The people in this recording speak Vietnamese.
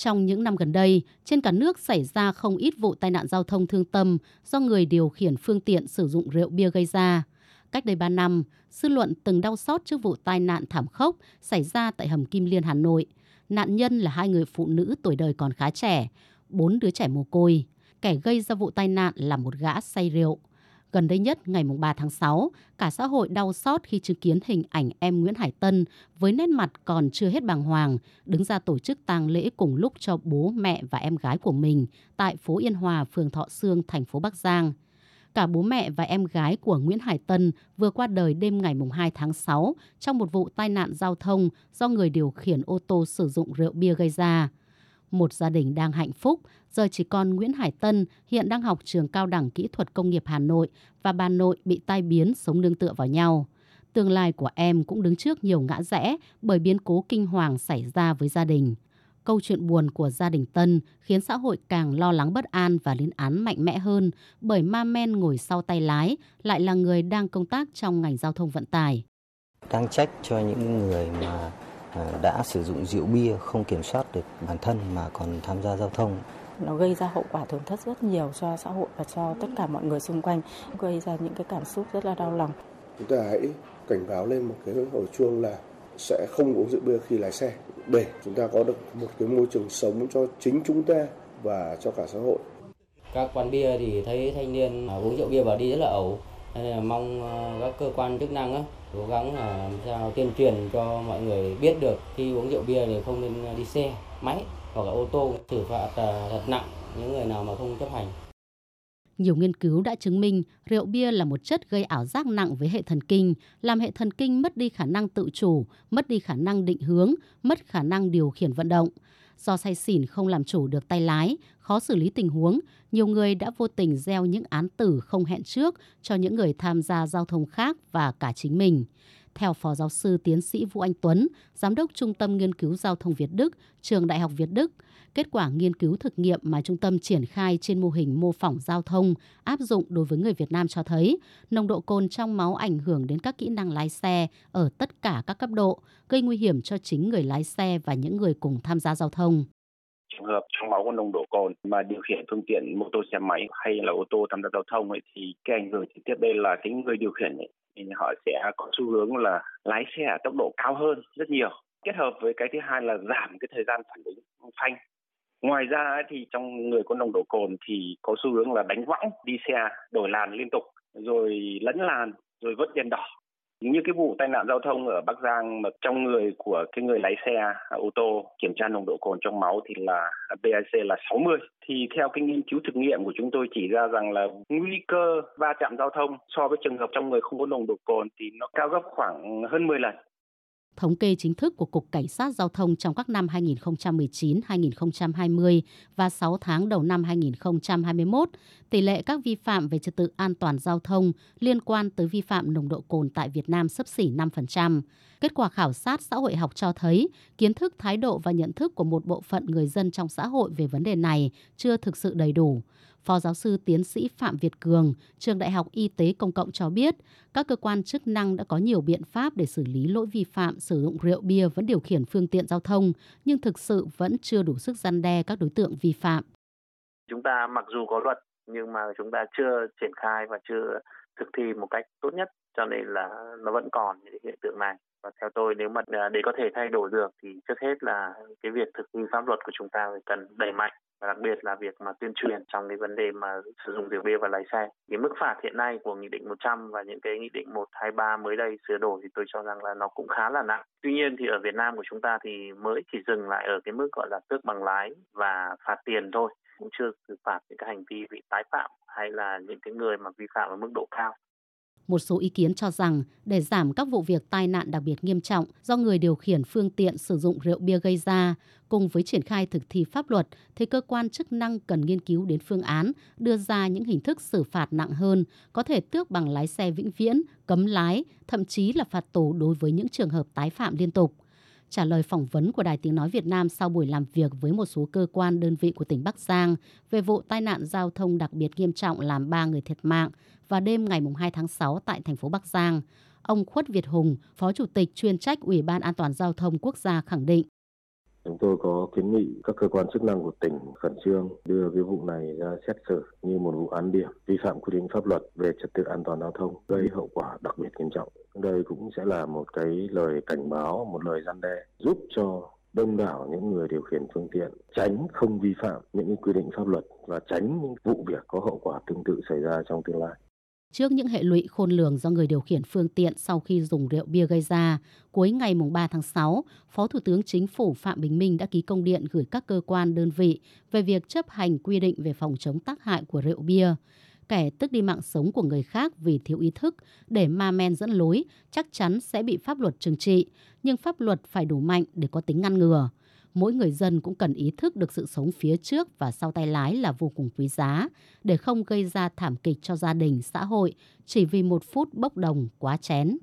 Trong những năm gần đây, trên cả nước xảy ra không ít vụ tai nạn giao thông thương tâm do người điều khiển phương tiện sử dụng rượu bia gây ra. Cách đây 3 năm, dư luận từng đau xót trước vụ tai nạn thảm khốc xảy ra tại hầm Kim Liên Hà Nội. Nạn nhân là hai người phụ nữ tuổi đời còn khá trẻ, bốn đứa trẻ mồ côi. Kẻ gây ra vụ tai nạn là một gã say rượu. Gần đây nhất, ngày 3 tháng 6, cả xã hội đau xót khi chứng kiến hình ảnh em Nguyễn Hải Tân với nét mặt còn chưa hết bàng hoàng, đứng ra tổ chức tang lễ cùng lúc cho bố, mẹ và em gái của mình tại phố Yên Hòa, phường Thọ Sương, thành phố Bắc Giang. Cả bố mẹ và em gái của Nguyễn Hải Tân vừa qua đời đêm ngày 2 tháng 6 trong một vụ tai nạn giao thông do người điều khiển ô tô sử dụng rượu bia gây ra. Một gia đình đang hạnh phúc, giờ chỉ còn Nguyễn Hải Tân hiện đang học trường cao đẳng kỹ thuật công nghiệp Hà Nội và bà nội bị tai biến sống nương tựa vào nhau. Tương lai của em cũng đứng trước nhiều ngã rẽ bởi biến cố kinh hoàng xảy ra với gia đình. Câu chuyện buồn của gia đình Tân khiến xã hội càng lo lắng bất an và lên án mạnh mẽ hơn bởi ma men ngồi sau tay lái lại là người đang công tác trong ngành giao thông vận tải. Đang trách cho những người mà đã sử dụng rượu bia không kiểm soát được bản thân mà còn tham gia giao thông. Nó gây ra hậu quả tổn thất rất nhiều cho xã hội và cho tất cả mọi người xung quanh gây ra những cái cảm xúc rất là đau lòng. Chúng ta hãy cảnh báo lên một cái hồi chuông là sẽ không uống rượu bia khi lái xe. Để chúng ta có được một cái môi trường sống cho chính chúng ta và cho cả xã hội. Các quán bia thì thấy thanh niên uống rượu bia vào đi rất là ẩu, nên là mong ờ, các cơ quan chức năng á, cố gắng làm sao tuyên truyền cho mọi người biết được khi uống rượu bia thì không nên đi xe, máy hoặc là ô tô xử phạt ờ, thật nặng những người nào mà không chấp hành. Nhiều nghiên cứu đã chứng minh rượu bia là một chất gây ảo giác nặng với hệ thần kinh, làm hệ thần kinh mất đi khả năng tự chủ, mất đi khả năng định hướng, mất khả năng điều khiển vận động. Do say xỉn không làm chủ được tay lái, khó xử lý tình huống, nhiều người đã vô tình gieo những án tử không hẹn trước cho những người tham gia giao thông khác và cả chính mình. Theo Phó Giáo sư Tiến sĩ Vũ Anh Tuấn, Giám đốc Trung tâm Nghiên cứu Giao thông Việt Đức, Trường Đại học Việt Đức, kết quả nghiên cứu thực nghiệm mà trung tâm triển khai trên mô hình mô phỏng giao thông áp dụng đối với người Việt Nam cho thấy nồng độ cồn trong máu ảnh hưởng đến các kỹ năng lái xe ở tất cả các cấp độ, gây nguy hiểm cho chính người lái xe và những người cùng tham gia giao thông trường hợp trong máu có nồng độ cồn mà điều khiển phương tiện mô tô xe máy hay là ô tô tham gia giao thông ấy, thì cái ảnh hưởng trực tiếp đây là cái người điều khiển ấy, thì họ sẽ có xu hướng là lái xe ở tốc độ cao hơn rất nhiều. Kết hợp với cái thứ hai là giảm cái thời gian phản ứng phanh. Ngoài ra thì trong người có nồng độ cồn thì có xu hướng là đánh võng, đi xe đổi làn liên tục, rồi lấn làn, rồi vớt đèn đỏ như cái vụ tai nạn giao thông ở Bắc Giang mà trong người của cái người lái xe à, ô tô kiểm tra nồng độ cồn trong máu thì là BAC là 60 thì theo cái nghiên cứu thực nghiệm của chúng tôi chỉ ra rằng là nguy cơ va chạm giao thông so với trường hợp trong người không có nồng độ cồn thì nó cao gấp khoảng hơn 10 lần thống kê chính thức của Cục Cảnh sát Giao thông trong các năm 2019-2020 và 6 tháng đầu năm 2021, tỷ lệ các vi phạm về trật tự an toàn giao thông liên quan tới vi phạm nồng độ cồn tại Việt Nam sấp xỉ 5%. Kết quả khảo sát xã hội học cho thấy kiến thức, thái độ và nhận thức của một bộ phận người dân trong xã hội về vấn đề này chưa thực sự đầy đủ. Phó giáo sư tiến sĩ Phạm Việt Cường, Trường Đại học Y tế Công cộng cho biết, các cơ quan chức năng đã có nhiều biện pháp để xử lý lỗi vi phạm sử dụng rượu bia vẫn điều khiển phương tiện giao thông, nhưng thực sự vẫn chưa đủ sức gian đe các đối tượng vi phạm. Chúng ta mặc dù có luật nhưng mà chúng ta chưa triển khai và chưa thực thi một cách tốt nhất cho nên là nó vẫn còn những hiện tượng này và theo tôi nếu mà à, để có thể thay đổi được thì trước hết là cái việc thực thi pháp luật của chúng ta phải cần đẩy mạnh và đặc biệt là việc mà tuyên truyền trong cái vấn đề mà sử dụng rượu bia và lái xe. Cái mức phạt hiện nay của nghị định 100 và những cái nghị định 123 mới đây sửa đổi thì tôi cho rằng là nó cũng khá là nặng. Tuy nhiên thì ở Việt Nam của chúng ta thì mới chỉ dừng lại ở cái mức gọi là tước bằng lái và phạt tiền thôi, cũng chưa xử phạt những cái hành vi bị tái phạm hay là những cái người mà vi phạm ở mức độ cao. Một số ý kiến cho rằng để giảm các vụ việc tai nạn đặc biệt nghiêm trọng do người điều khiển phương tiện sử dụng rượu bia gây ra, cùng với triển khai thực thi pháp luật thì cơ quan chức năng cần nghiên cứu đến phương án đưa ra những hình thức xử phạt nặng hơn, có thể tước bằng lái xe vĩnh viễn, cấm lái, thậm chí là phạt tù đối với những trường hợp tái phạm liên tục trả lời phỏng vấn của Đài Tiếng Nói Việt Nam sau buổi làm việc với một số cơ quan đơn vị của tỉnh Bắc Giang về vụ tai nạn giao thông đặc biệt nghiêm trọng làm 3 người thiệt mạng vào đêm ngày 2 tháng 6 tại thành phố Bắc Giang. Ông Khuất Việt Hùng, Phó Chủ tịch chuyên trách Ủy ban An toàn Giao thông Quốc gia khẳng định. Chúng tôi có kiến nghị các cơ quan chức năng của tỉnh khẩn trương đưa cái vụ này ra xét xử như một vụ án điểm vi phạm quy định pháp luật về trật tự an toàn giao thông gây hậu quả đặc biệt nghiêm trọng. Đây cũng sẽ là một cái lời cảnh báo, một lời gian đe giúp cho đông đảo những người điều khiển phương tiện tránh không vi phạm những quy định pháp luật và tránh những vụ việc có hậu quả tương tự xảy ra trong tương lai. Trước những hệ lụy khôn lường do người điều khiển phương tiện sau khi dùng rượu bia gây ra, cuối ngày 3 tháng 6, Phó Thủ tướng Chính phủ Phạm Bình Minh đã ký công điện gửi các cơ quan đơn vị về việc chấp hành quy định về phòng chống tác hại của rượu bia. Kẻ tức đi mạng sống của người khác vì thiếu ý thức để ma men dẫn lối chắc chắn sẽ bị pháp luật trừng trị, nhưng pháp luật phải đủ mạnh để có tính ngăn ngừa mỗi người dân cũng cần ý thức được sự sống phía trước và sau tay lái là vô cùng quý giá để không gây ra thảm kịch cho gia đình, xã hội chỉ vì một phút bốc đồng quá chén.